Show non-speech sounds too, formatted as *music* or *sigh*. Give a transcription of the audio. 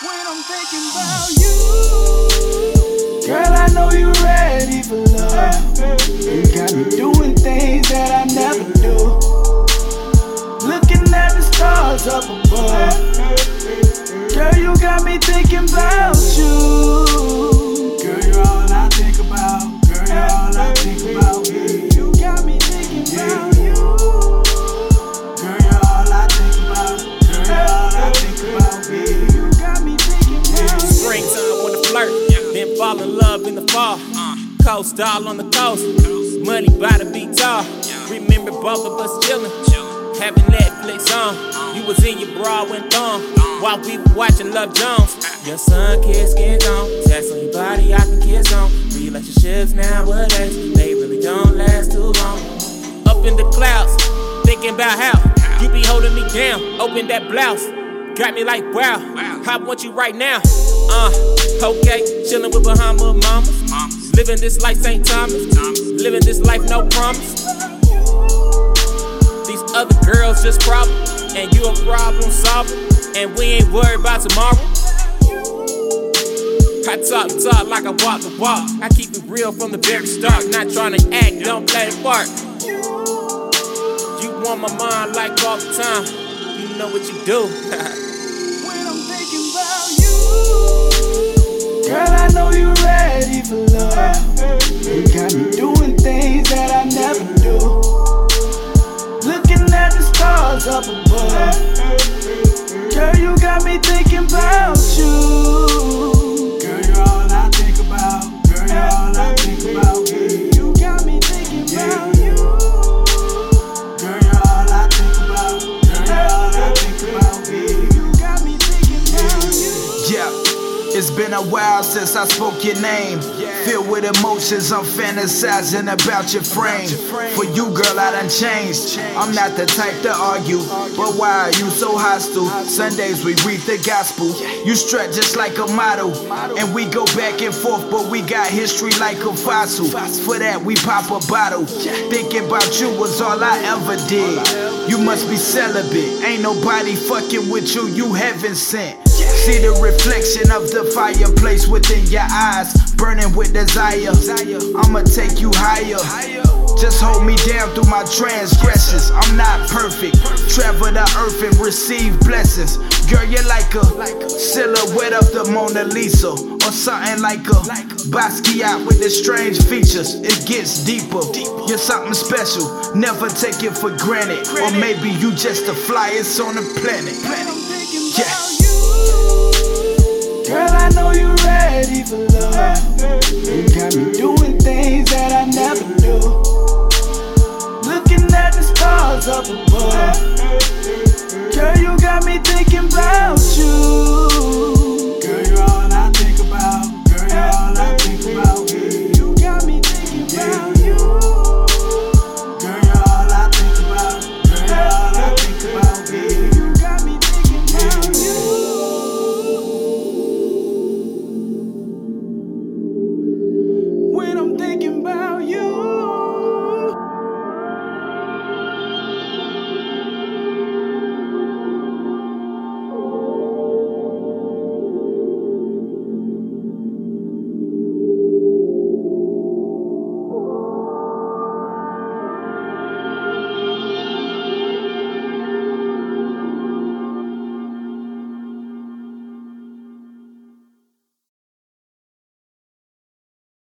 thinking about you. Girl, I know you're ready for love. You got me doing things that I never do. Looking at the stars up above. Girl, you got me thinking about you. Fall in love in the fall. Coast all on the coast, money by the be tall. Remember both of us chillin', having Netflix on. You was in your bra and thong while we were watching Love Jones. Your son kiss skin on, text on your body I can kiss on. Relationships nowadays, they really don't last too long. Up in the clouds, thinking about how you be holding me down. Open that blouse. Got me like, wow, I want you right now. Uh, okay, chillin' with Bahama mamas. Living this life St. Thomas. Living this life no promise. These other girls just problems. And you a problem solver. And we ain't worried about tomorrow. I talk talk like I walk the walk. I keep it real from the very start. Not trying to act, don't play the part. You want my mind like all the time. You know what you do. *laughs* Girl, I know you ready for love. You got me doing things that I never do. Looking at the stars up above. Girl, you got me thinking about you. It's been a while since I spoke your name. Filled with emotions, I'm fantasizing about your frame. For you, girl, I done changed. I'm not the type to argue, but why are you so hostile? Sundays we read the gospel. You strut just like a model, and we go back and forth, but we got history like a fossil. For that, we pop a bottle. Thinking about you was all I ever did. You must be celibate. Ain't nobody fucking with you, you heaven sent. See the reflection of the fireplace within your eyes, burning with desire. I'ma take you higher. Just hold me down through my transgressions. I'm not perfect. Travel the earth and receive blessings. Girl, you're like a silhouette of the Mona Lisa. Or something like a Basquiat with the strange features. It gets deeper. You're something special. Never take it for granted. Or maybe you just the flyest on the planet. Yeah. Girl, I know you're ready for love. You got me doing